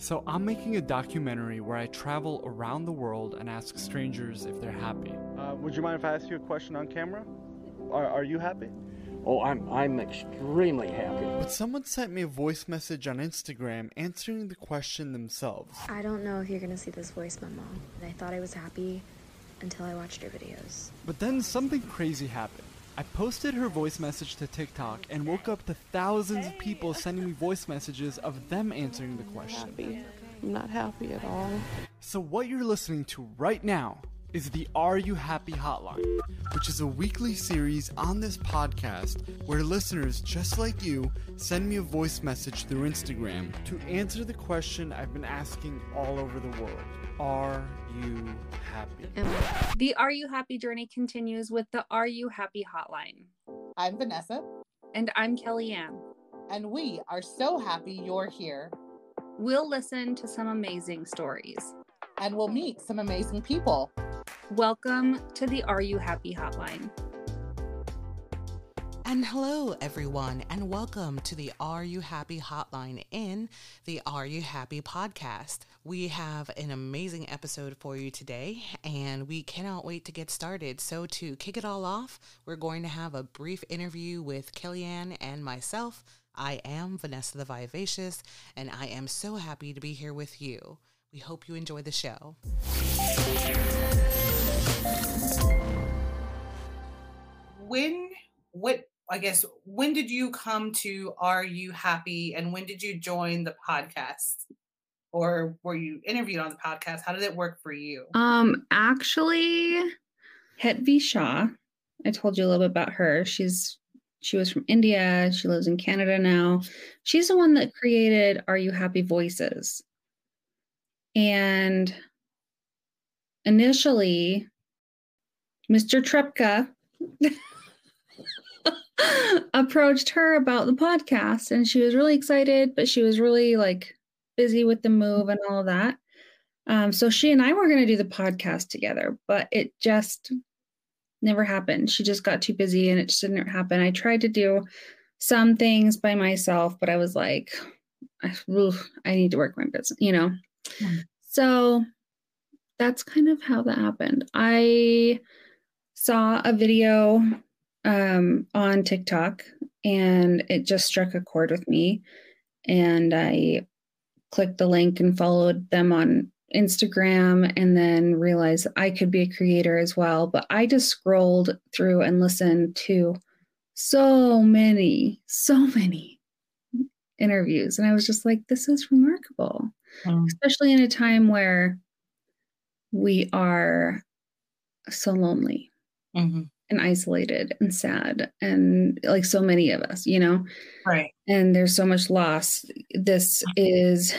So, I'm making a documentary where I travel around the world and ask strangers if they're happy. Uh, would you mind if I ask you a question on camera? Are, are you happy? Oh, I'm I'm extremely happy. But someone sent me a voice message on Instagram answering the question themselves. I don't know if you're gonna see this voice memo, and I thought I was happy until I watched your videos. But then something crazy happened. I posted her voice message to TikTok and woke up to thousands of people sending me voice messages of them answering the question. happy. I'm not happy at all. So, what you're listening to right now is the Are You Happy Hotline, which is a weekly series on this podcast where listeners just like you send me a voice message through Instagram to answer the question I've been asking all over the world Are you happy? The Are You Happy journey continues with the Are You Happy hotline. I'm Vanessa, And I'm Kellyann. and we are so happy you're here, We'll listen to some amazing stories. and we'll meet some amazing people. Welcome to the Are You Happy hotline. And hello, everyone, and welcome to the Are You Happy hotline in the Are You Happy podcast. We have an amazing episode for you today, and we cannot wait to get started. So, to kick it all off, we're going to have a brief interview with Kellyann and myself. I am Vanessa the Vivacious, and I am so happy to be here with you. We hope you enjoy the show. When what i guess when did you come to are you happy and when did you join the podcast or were you interviewed on the podcast how did it work for you Um, actually, Hetvi Shah. I told you a little bit about her. She's she was from India. She lives in Canada now. She's the one that created Are You Happy Voices. And initially, Mr. Trepka approached her about the podcast and she was really excited, but she was really like busy with the move and all of that. Um, so she and I were going to do the podcast together, but it just never happened. She just got too busy and it just didn't happen. I tried to do some things by myself, but I was like, I, oof, I need to work my business, you know? Mm. So that's kind of how that happened. I saw a video um, on TikTok and it just struck a chord with me. And I clicked the link and followed them on Instagram and then realized I could be a creator as well. But I just scrolled through and listened to so many, so many interviews. And I was just like, this is remarkable, Mm. especially in a time where we are so lonely Mhm. and isolated and sad and like so many of us, you know? right and there's so much loss. This is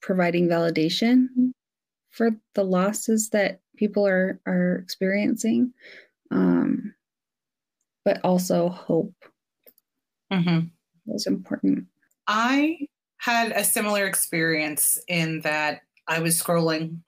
providing validation for the losses that people are are experiencing, um, but also hope hmm is important. i had a similar experience in that i was scrolling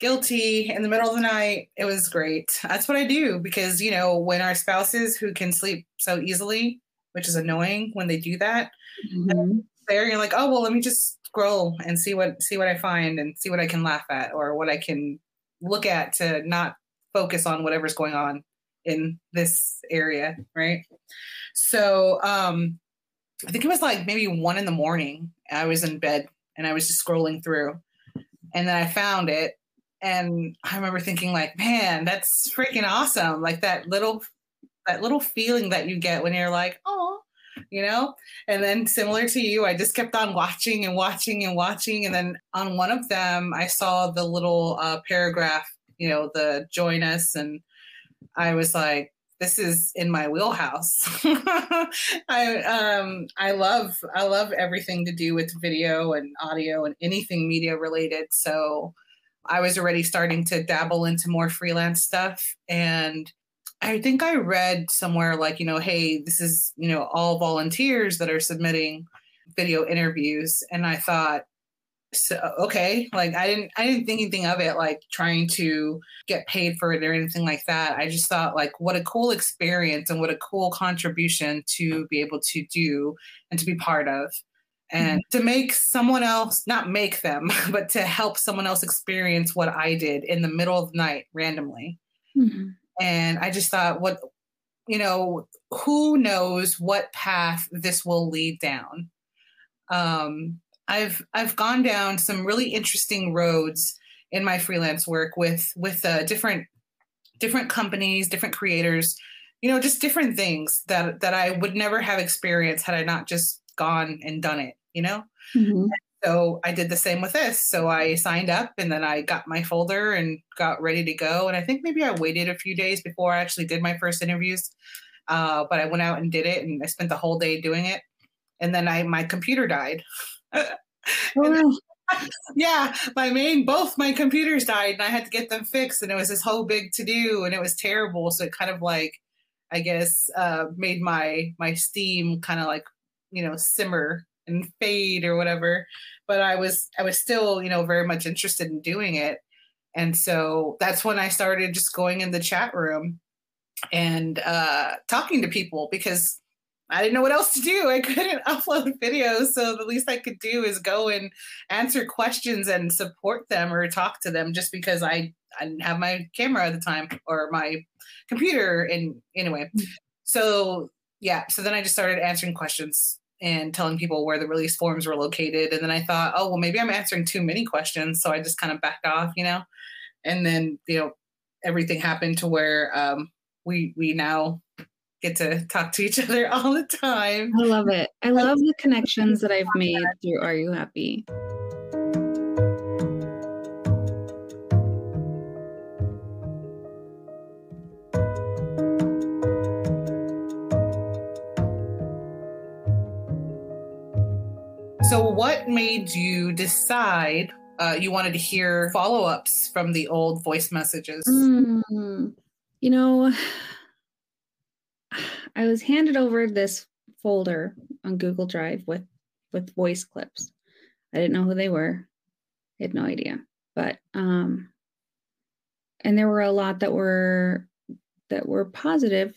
guilty in the middle of the night. It was great. That's what i do because you know when our spouses who can sleep so easily which is annoying when they do that Mhm. there you're like oh well let me just scroll and see what see what i find and see what i can laugh at or what i can look at to not focus on whatever's going on in this area right? So um i think it was like maybe one in the morning i was in bed and i was just scrolling through and then i found it and i remember thinking like man that's freaking awesome. Like that little that little feeling that you get when you're like oh you know? And then similar to you i just kept on watching and watching and watching. And then on one of them i saw the little uh, paragraph you know the join us. And i was like this is in my wheelhouse. I um i love i love everything to do with video and audio and anything media related. So i was already starting to dabble into more freelance stuff and I think I read somewhere like, you know, hey, this is, you know, all volunteers that are submitting video interviews. And I thought, so, okay, like I didn't, I didn't think anything of it, like trying to get paid for it or anything like that. I just thought like, what a cool experience and what a cool contribution to be able to do and to be part of. And to make someone else not make them but to help someone else experience what i did in the middle of the night randomly. Mhm. and i just thought what you know who knows what path this will lead down? Um i've i've gone down some really interesting roads in my freelance work with with uh, different different companies different creators you know just different things that that i would never have experienced had i not just gone and done it you know Mhm. so I did the same with this. So I signed up and then I got my folder and got ready to go. And I think maybe I waited a few days before I actually did my first interviews. Uh, but I went out and did it and I spent the whole day doing it. And then I my computer died. Oh, yeah, my main both my computers died and I had to get them fixed and it was this whole big to do and it was terrible. So it kind of like I guess uh made my my steam kind of like, you know, simmer and fade or whatever. But I was I was still, you know, very much interested in doing it. And so that's when I started just going in the chat room and uh talking to people because I didn't know what else to do. I couldn't upload videos. So the least I could do is go and answer questions and support them or talk to them just because I, I didn't have my camera at the time or my computer. And anyway, so yeah, so then I just started answering questions and telling people where the release forms were located. And then I thought, oh, well, maybe I'm answering too many questions. So I just kind of backed off, you know? And then, you know, everything happened to where um, we we now get to talk to each other all the time. I love it. I love the connections that I've made through Are You Happy? So, what made you decide uh, you wanted to hear follow ups from the old voice messages? Mm, you know, I was handed over this folder on Google Drive with with voice clips. I didn't know who they were. I had no idea. But um and there were a lot that were that were positive,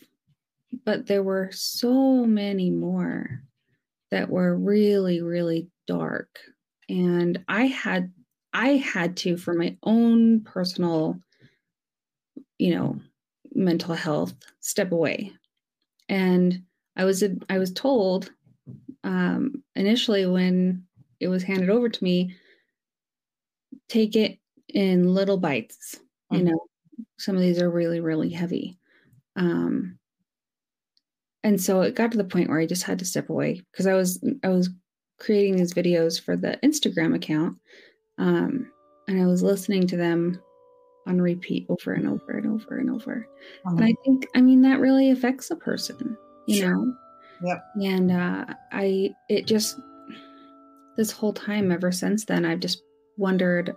but there were so many more that were really really dark. And I had I had to for my own personal you know mental health step away and i was i was told um, initially when it was handed over to me take it in little bites you Mhm. know some of these are really really heavy um, and so it got to the point where i just had to step away because i was i was creating these videos for the instagram account um, and i was listening to them on repeat over and over and over and over and I think, I mean, that really affects a person, you Sure. know? Yep. And uh, I, it just, this whole time ever since then, I've just wondered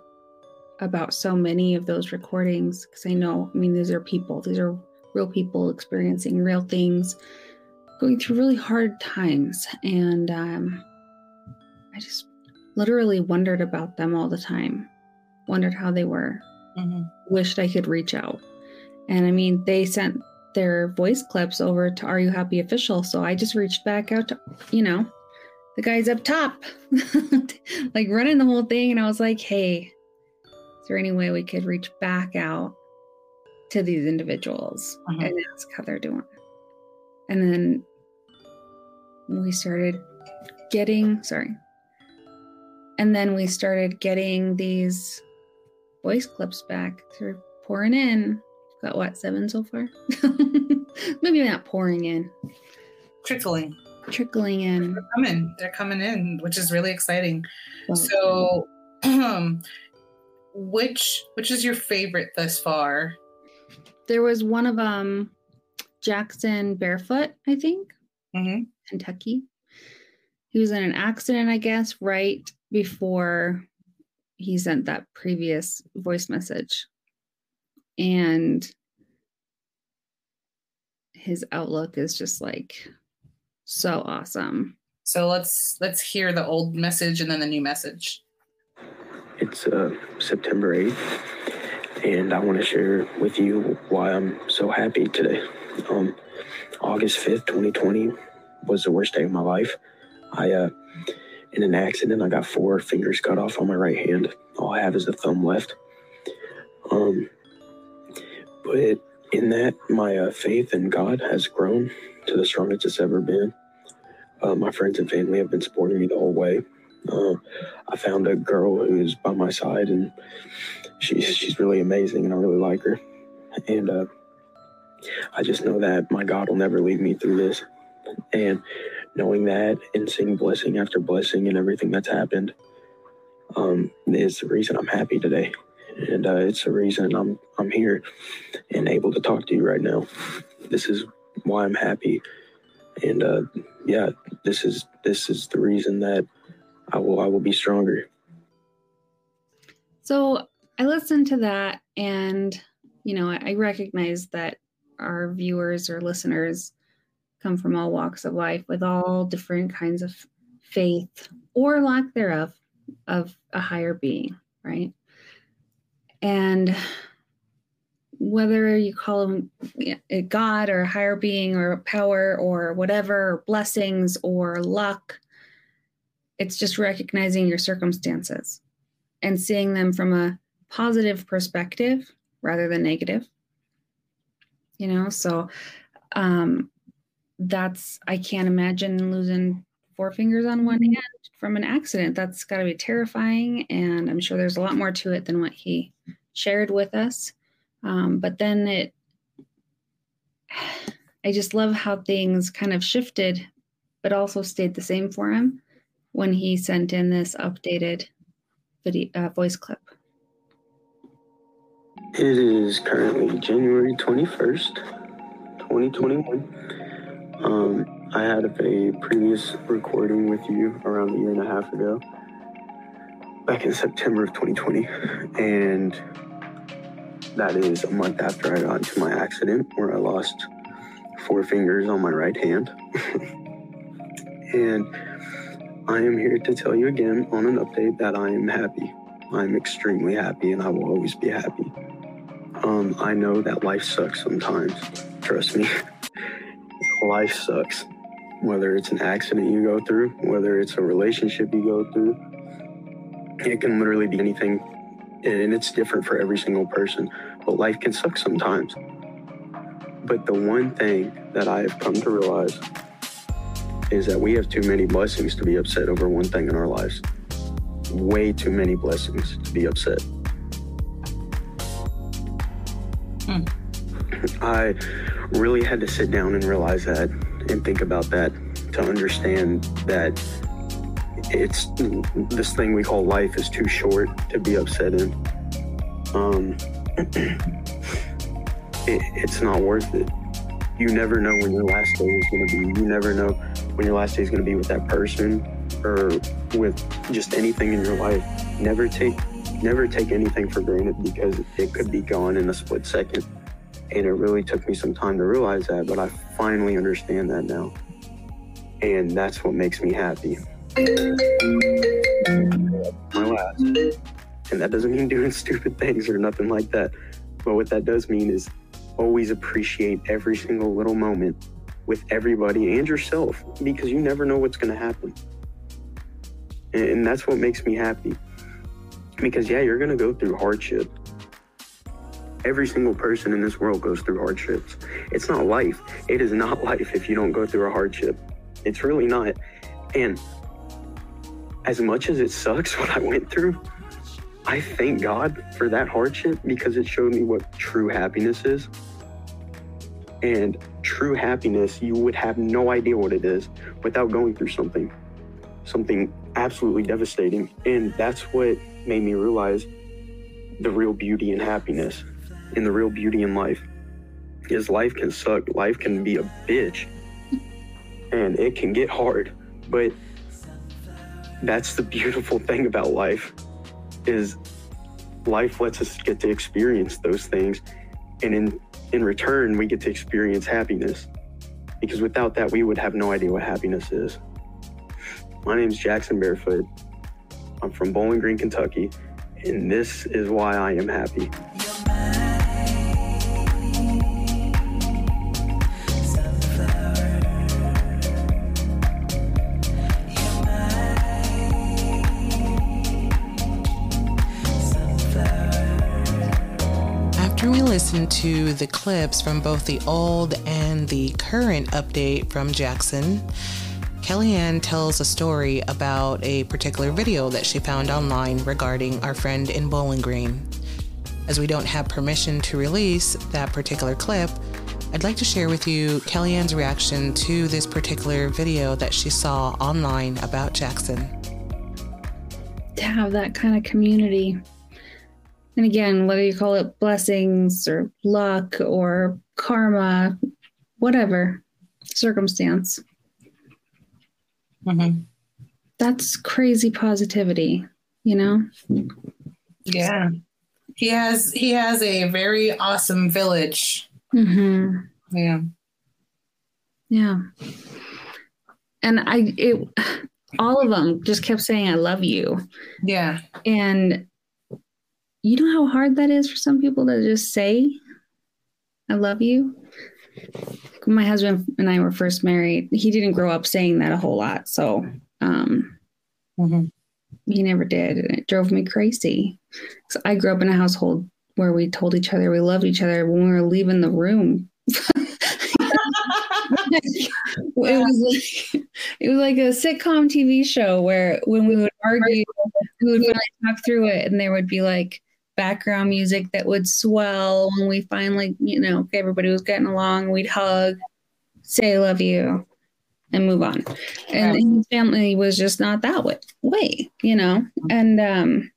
about so many of those recordings because I know, I mean, these are people, these are real people experiencing real things, going through really hard times. And um, I just literally wondered about them all the time, wondered how they were Mhm. wished I could reach out. And I mean, they sent their voice clips over to Are You Happy Official. So I just reached back out to, you know, the guys up top, like running the whole thing. And I was like, hey, is there any way we could reach back out to these individuals Mhm. and ask how they're doing? And then we started getting, sorry. And then we started getting these voice clips back. They're pouring in. Got what, seven so far? Maybe not pouring in, Trickling. trickling in. They're coming. They're coming in, which is really exciting. So, um, which which is your favorite thus far? there was one of um Jackson Barefoot, I think, Mm-hmm. Kentucky. He was in an accident, I guess, right before he sent that previous voice message. And his outlook is just like so awesome. So let's let's hear the old message and then the new message. It's uh, September 8th, and I want to share with you why I'm so happy today. Um, August 5th, 2020 was the worst day of my life. I uh, in an accident. I got four fingers cut off on my right hand. All I have is a thumb left. Um, but in that, my uh, faith in God has grown to the strongest it's ever been. Uh, my friends and family have been supporting me the whole way. Uh, I found a girl who's by my side, and she's she's really amazing, and I really like her. And uh, I just know that my God will never leave me through this. And knowing that and seeing blessing after blessing and everything that's happened um, is the reason I'm happy today. And uh, it's the reason I'm I'm here and able to talk to you right now. This is why I'm happy. And uh, yeah, this is this is the reason that I will I will be stronger. So I listened to that and you know, I recognize that our viewers or listeners come from all walks of life with all different kinds of faith or lack thereof of a higher being, right? And whether you call them a God or a higher being or power or whatever, or blessings or luck, it's just recognizing your circumstances and seeing them from a positive perspective rather than negative. You know, so um, that's, I can't imagine losing four fingers on one hand from an accident. That's got to be terrifying. And I'm sure there's a lot more to it than what he shared with us. Um, but then it, I just love how things kind of shifted, but also stayed the same for him when he sent in this updated video uh, voice clip. It is currently January 21st, 2021. Um, I had a previous recording with you around a year and a half ago, back in September of 2020. And that is a month after I got into my accident where I lost four fingers on my right hand. and I am here to tell you again on an update that I am happy. I'm extremely happy and I will always be happy. Um, I know that life sucks sometimes. Trust me. life sucks. Whether it's an accident you go through, whether it's a relationship you go through, it can literally be anything. And it's different for every single person. But life can suck sometimes. But the one thing that I have come to realize is that we have too many blessings to be upset over one thing in our lives. Way too many blessings to be upset. Hmm. I really had to sit down and realize that and think about that to understand that it's this thing we call life is too short to be upset in. Um, it, it's not worth it. You never know when your last day is going to be. You never know when your last day is going to be with that person or with just anything in your life. Never take never take anything for granted because it could be gone in a split second. And it really took me some time to realize that, but I finally understand that now. And that's what makes me happy. My last. And that doesn't mean doing stupid things or nothing like that. But what that does mean is always appreciate every single little moment with everybody and yourself because you never know what's going to happen. And that's what makes me happy. Because, yeah, you're going to go through hardship. Every single person in this world goes through hardships. It's not life. It is not life if you don't go through a hardship. It's really not. And as much as it sucks what I went through, I thank God for that hardship because it showed me what true happiness is. And true happiness, you would have no idea what it is without going through something, something absolutely devastating. And that's what made me realize the real beauty in happiness and the real beauty in life is life can suck life can be a bitch and it can get hard but that's the beautiful thing about life is life lets us get to experience those things and in in return we get to experience happiness because without that we would have no idea what happiness is. My name is jackson barefoot I'm from Bowling Green, Kentucky, and this is why I am happy. listen to the clips from both the old and the current update from Jackson, Kellyann tells a story about a particular video that she found online regarding our friend in Bowling Green. As we don't have permission to release that particular clip, I'd like to share with you Kellyann's reaction to this particular video that she saw online about Jackson. To have that kind of community. And again, whether you call it blessings or luck or karma, whatever circumstance. Mm-hmm. That's crazy positivity, you know? Yeah. He has he has a very awesome village. Mm-hmm. Yeah. Yeah. And I, it, all of them just kept saying, I love you. Yeah. And you know how hard that is for some people to just say, I love you? My husband and I were first married, he didn't grow up saying that a whole lot. So, um, Mhm. he never did. And it drove me crazy. So I grew up in a household where we told each other we loved each other when we were leaving the room. it was like it was like a sitcom TV show where when we would argue, we would finally talk through it, and there would be like background music that would swell when we finally, you know, everybody was getting along. We'd hug, say "I love you," and move on. And his family was just not that way, way you know. And um,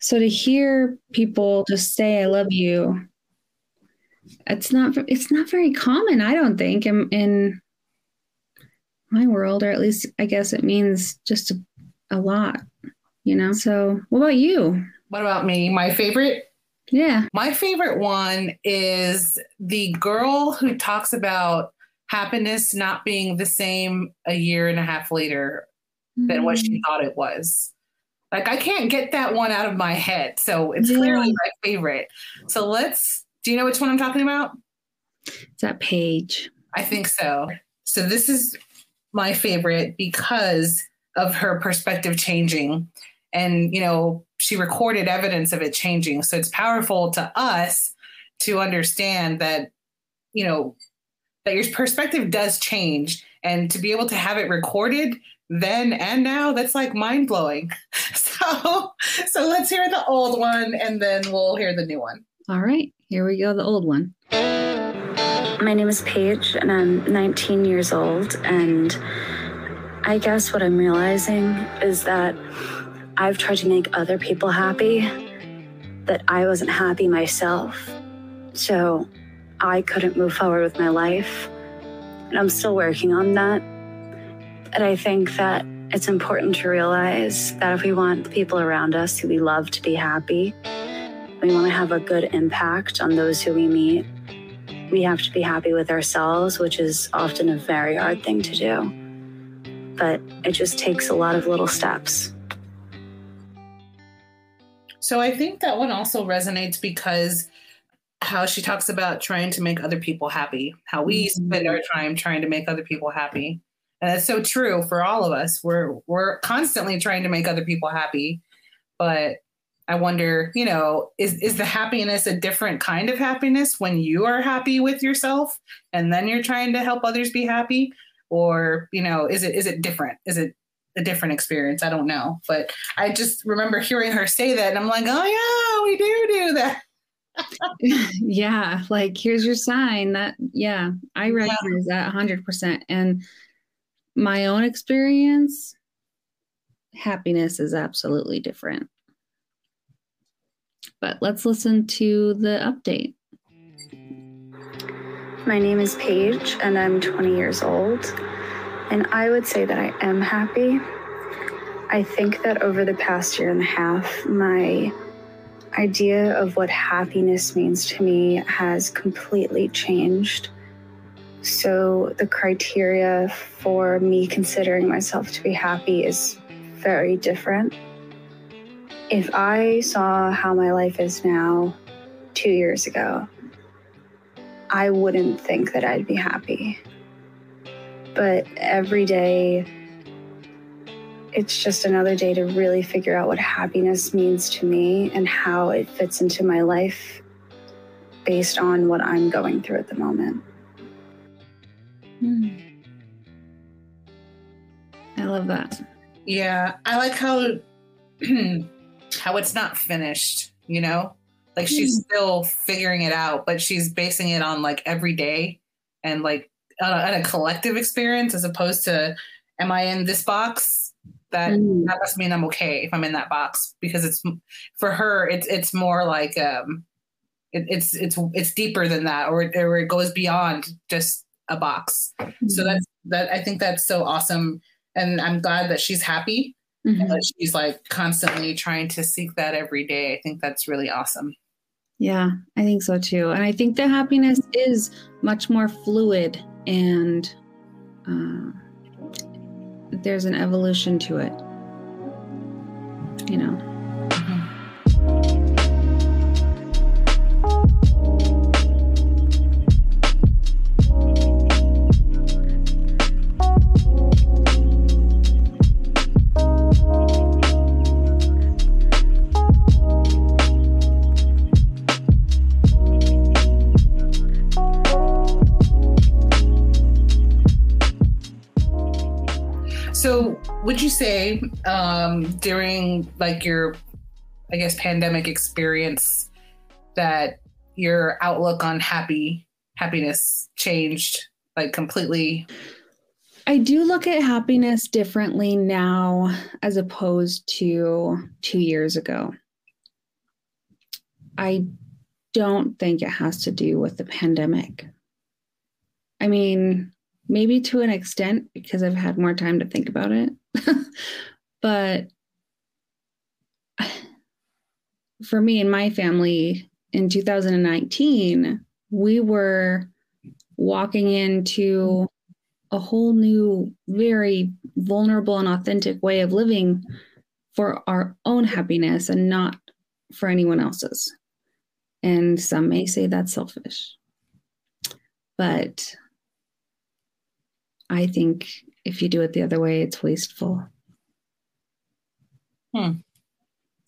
so to hear people just say "I love you," it's not it's not very common. I don't think in, in my world, or at least I guess it means just a, a lot, you know. So, what about you? What about me? My favorite Yeah. My favorite one is the girl who talks about happiness not being the same a year and a half later than what she mm. thought it was. Like I can't get that one out of my head. So it's Yeah. clearly my favorite. So let's do you know which one I'm talking about? It's that Paige. I think so. So this is my favorite because of her perspective changing. And, you know, she recorded evidence of it changing. So it's powerful to us to understand that, you know, that your perspective does change. And to be able to have it recorded then and now, that's like mind blowing. So, so let's hear the old one and then we'll hear the new one. All right, here we go. The old one. My name is Paige, and I'm 19 years old. And I guess what I'm realizing is that I've tried to make other people happy, that I wasn't happy myself. So I couldn't move forward with my life. And I'm still working on that. And I think that it's important to realize that if we want the people around us who we love to be happy, we want to have a good impact on those who we meet we have to be happy with ourselves, which is often a very hard thing to do. But it just takes a lot of little steps. So I think that one also resonates because how she talks about trying to make other people happy, how we spend our mm-hmm. time trying to make other people happy. And that's so true for all of us. We're we're constantly trying to make other people happy. But I wonder, you know, is is the happiness a different kind of happiness when you are happy with yourself and then you're trying to help others be happy? Or, you know, is it is it different? Is it a different experience? I don't know. But I just remember hearing her say that and I'm like, oh yeah, we do do that. yeah, like here's your sign that yeah, I recognize that 100%. And my own experience, happiness is absolutely different. But let's listen to the update. My name is Paige, and I'm 20 years old. And I would say that I am happy. I think that over the past year and a half, my idea of what happiness means to me has completely changed. So, the criteria for me considering myself to be happy is very different. If I saw how my life is now two years ago, I wouldn't think that I'd be happy. But every day, it's just another day to really figure out what happiness means to me and how it fits into my life based on what I'm going through at the moment. Hmm. I love that. Yeah, I like how how it's not finished, you know? Like she's still figuring it out, but she's basing it on like every day and like on a, on a collective experience as opposed to am I in this box? That Mm. that must mean I'm okay if I'm in that box because it's for her it's it's more like um it, it's it's it's deeper than that or it, or it goes beyond just a box. So that's that I think that's so awesome and I'm glad that she's happy Mhm. and that she's like constantly trying to seek that every day. I think that's really awesome. Yeah, I think so too. And I think that happiness is much more fluid and uh, there's an evolution to it. You know? Um, during like your, I guess, pandemic experience that your outlook on happy happiness changed like completely? I do look at happiness differently now as opposed to two years ago. I don't think it has to do with the pandemic. I mean, maybe to an extent because I've had more time to think about it. but for me and my family in 2019, we were walking into a whole new, very vulnerable and authentic way of living for our own happiness and not for anyone else's. And some may say that's selfish. But I think if you do it the other way, it's wasteful. Hmm.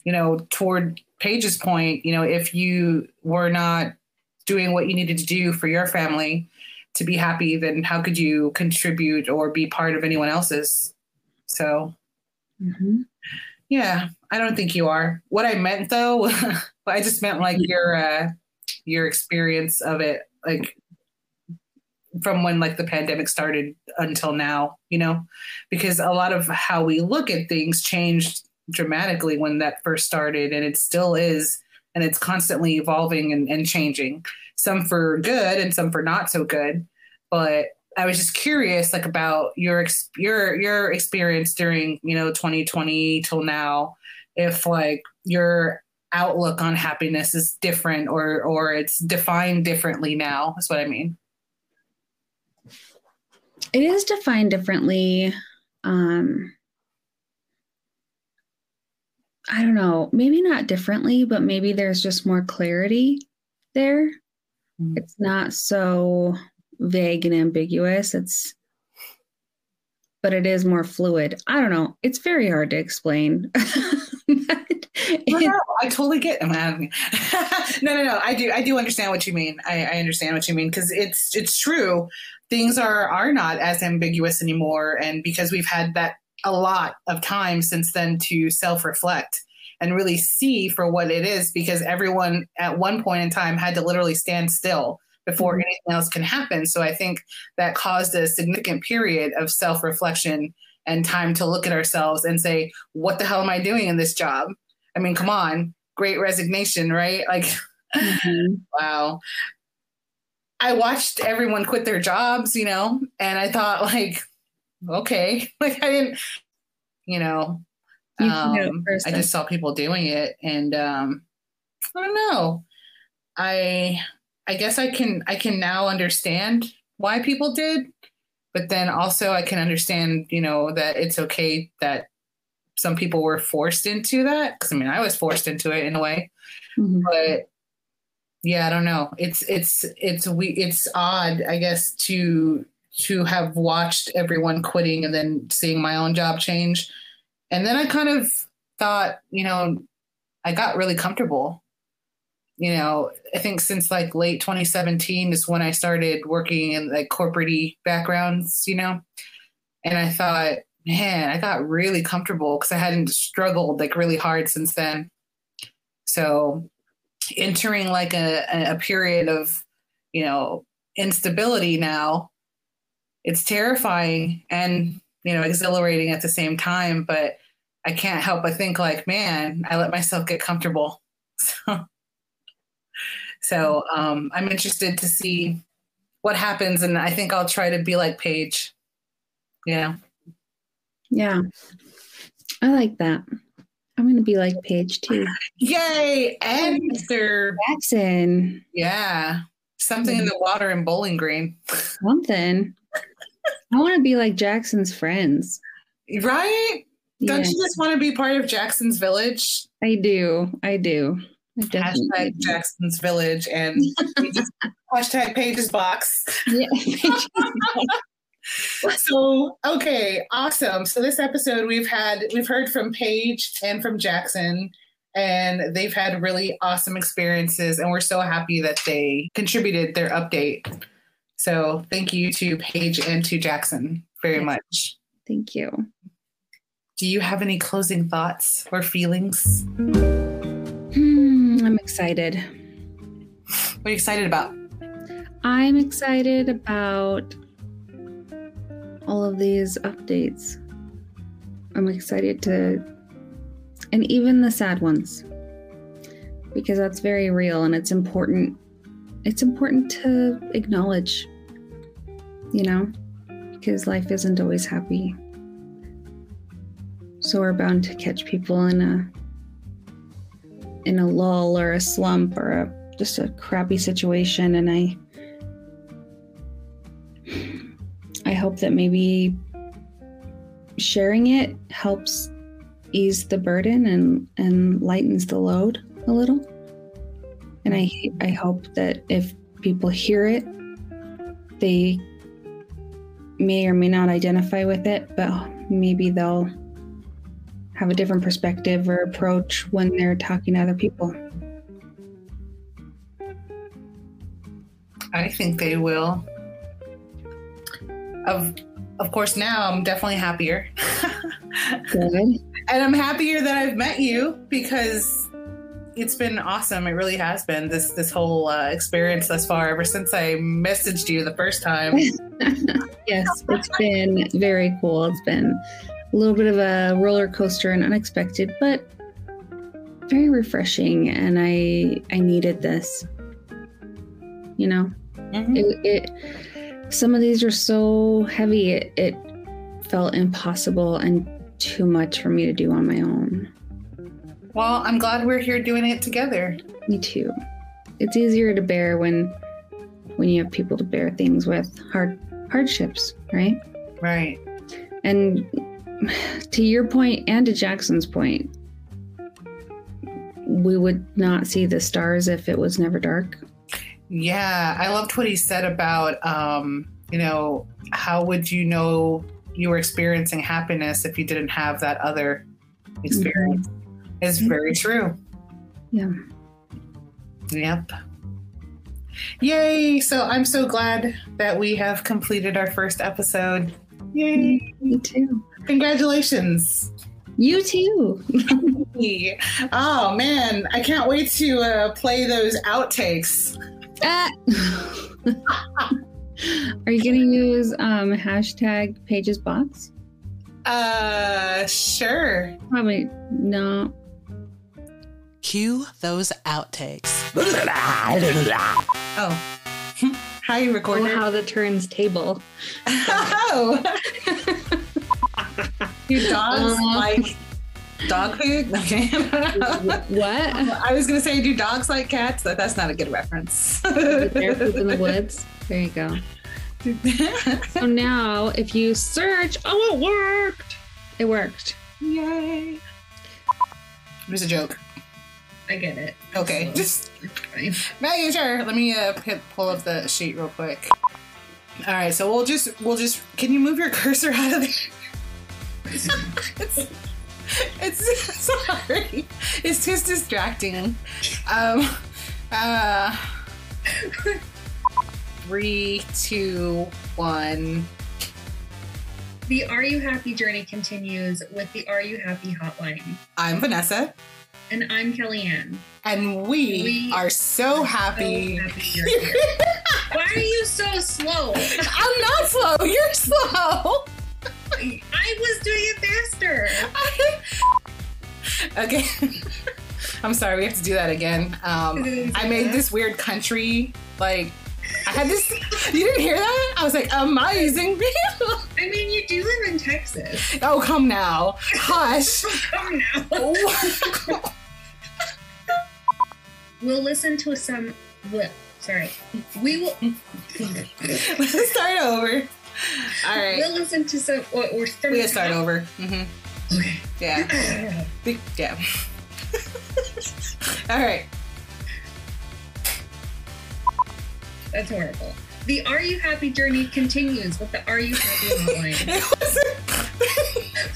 You know, toward Paige's point, you know, if you were not doing what you needed to do for your family to be happy, then how could you contribute or be part of anyone else's? So, Mm-hmm. yeah, I don't think you are. What I meant though, I just meant like your uh, your experience of it, like from when like the pandemic started until now, you know, because a lot of how we look at things changed dramatically when that first started, and it still is, and it's constantly evolving and, and changing. Some for good and some for not so good, but I was just curious, like about your your your experience during you know 2020 till now, if like your outlook on happiness is different or or it's defined differently now. That's what I mean. It is defined differently. Um, I don't know, maybe not differently, but maybe there's just more clarity there. Mhm. It's not so vague and ambiguous. It's, but it is more fluid. I don't know. It's very hard to explain. No, no, I totally get. I'm having- no, no, no. I do. I do understand what you mean. I, I understand what you mean because it's it's true. Things are are not as ambiguous anymore, and because we've had that a lot of time since then to self reflect and really see for what it is. Because everyone at one point in time had to literally stand still before anything else can happen. So I think that caused a significant period of self reflection and time to look at ourselves and say, "What the hell am I doing in this job?" I mean, come on, great resignation, right? Like, Mhm. wow. I watched everyone quit their jobs, you know, and I thought, like, okay, like I didn't, you know, You can do it um, I just saw people doing it, and um, I don't know. I I guess I can I can now understand why people did, but then also I can understand, you know, that it's okay that some people were forced into that because I mean I was forced into it in a way, Mhm. but yeah, I don't know. It's it's it's we it's odd, I guess, to to have watched everyone quitting and then seeing my own job change, and then I kind of thought, you know, I got really comfortable, you know, I think since like late 2017 is when I started working in like corporate backgrounds, you know, and I thought, man, I got really comfortable because I hadn't struggled like really hard since then. So entering like a, a period of, you know, instability now, it's terrifying and, you know, exhilarating at the same time. But I can't help but think like, man, I let myself get comfortable. So so um, I'm interested to see what happens, and I think I'll try to be like Paige. Yeah. Yeah. I like that. I'm going to be like Paige too. Yay! And Mr. Jackson. Yeah. Something in the water in Bowling Green. Something. I want to be like Jackson's friends. Right? Don't Yes. you just want to be part of Jackson's Village? I do. I do. I Hashtag Jackson's Village and hashtag Paige's Box. Yeah. so okay awesome so this episode we've had we've heard from paige and from jackson and they've had really awesome experiences and we're so happy that they contributed their update so thank you to paige and to jackson very Yes. much Thank you. do you have any closing thoughts or feelings Hmm, I'm excited. what are you excited about I'm excited about all of these updates. I'm excited to, and even the sad ones, because that's very real and it's important. It's important to acknowledge, you know, because life isn't always happy. So we're bound to catch people in a in a lull or a slump or a just a crappy situation and I I hope that maybe sharing it helps ease the burden and and lightens the load a little. And I I hope that if people hear it, they may or may not identify with it, but maybe they'll have a different perspective or approach when they're talking to other people. i think they will of of course now i'm definitely happier Good. and I'm happier that I've met you because it's been awesome. It really has been this this whole uh, experience thus far. Ever since I messaged you the first time, yes, it's been very cool. It's been a little bit of a roller coaster and unexpected, but very refreshing. And I I needed this. You know, mm-hmm. it, it some of these are so heavy. It, it felt impossible and too much for me to do on my own. well, I'm glad we're here doing it together. Me too. It's easier to bear when when you have people to bear things with hard hardships, right? Right. And to your point and to Jackson's point, we would not see the stars if it was never dark. Yeah, I loved what he said about, um, you know, how would you know you were experiencing happiness if you didn't have that other experience? It's very true. Yeah. Yep. Yay! So I'm so glad that we have completed our first episode. Yay! Me too. Congratulations. You too. oh man, I can't wait to uh, play those outtakes. Ah. Are you going to use um, hashtag Paige's box? Uh, sure. Probably no. Cue those outtakes. Oh, how you recording? Oh, how the turns table. Oh, do dogs Uh. like dog food? Okay. What? I was gonna say, do dogs like cats? But that's not a good reference. Bear poop in the woods. There you go. So now, if you search, oh, it worked. It worked. Yay! It was a joke. I get it. Okay, just Maggie, sure. Let me uh, hit, pull up the sheet real quick. All right, so we'll just we'll just. Can you move your cursor out of there? it's, it's sorry. It's just distracting. Um, Uh, three, two, one. The Are You Happy journey continues with the Are You Happy hotline. I'm Vanessa, And I'm Kellyann. and we, We are so happy. So happy. Why are you so slow? I'm not slow. You're slow. I was doing it faster. okay. I'm sorry, we have to do that again. Um, I made this weird country, like, I had this. You didn't hear that? I was like, amazing. View. I mean, you do live in Texas. oh, come now. Hush. Come now. We'll listen to some. Well, sorry. We will. Let's start over. All right. We'll listen to some. What we're starting. We gotta start over. hmm Okay. Yeah. Yeah. All right. That's horrible. The Are You Happy journey continues with the Are You Happy hotline.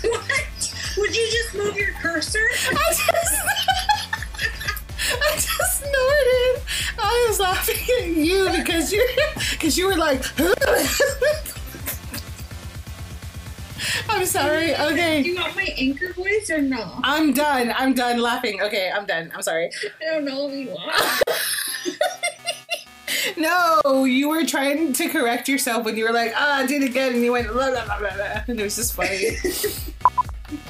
What? Would you just move your cursor? I just, I just snorted. I was laughing at you because you, because you were like. I'm sorry. Okay. Do you want my anchor voice or no? I'm done. I'm done laughing. Okay, I'm done. I'm sorry. I don't know if you want. No, you were trying to correct yourself when you were like, ah, do it again, and you went, blah, blah, blah, blah, and it was just funny.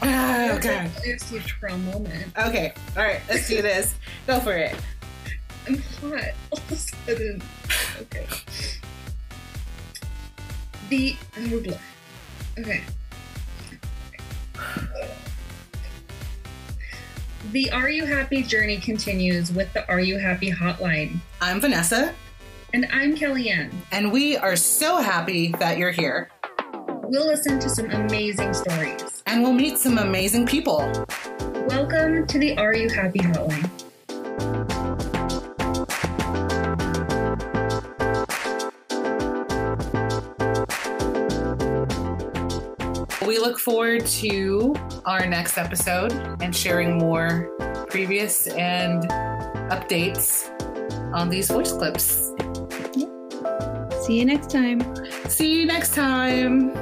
oh, God. It's a trauma moment. Okay, all right, let's do this. Go for it. I'm hot all of a sudden. Okay. The oh, blah. okay. The Are You Happy journey continues with the Are You Happy hotline. I'm Vanessa, And I'm Kellyann. and we are so happy that you're here. We'll listen to some amazing stories. And we'll meet some amazing people. Welcome to the Are You Happy hotline. We look forward to our next episode and sharing more previous and updates on these voice clips. See you next time. See you next time.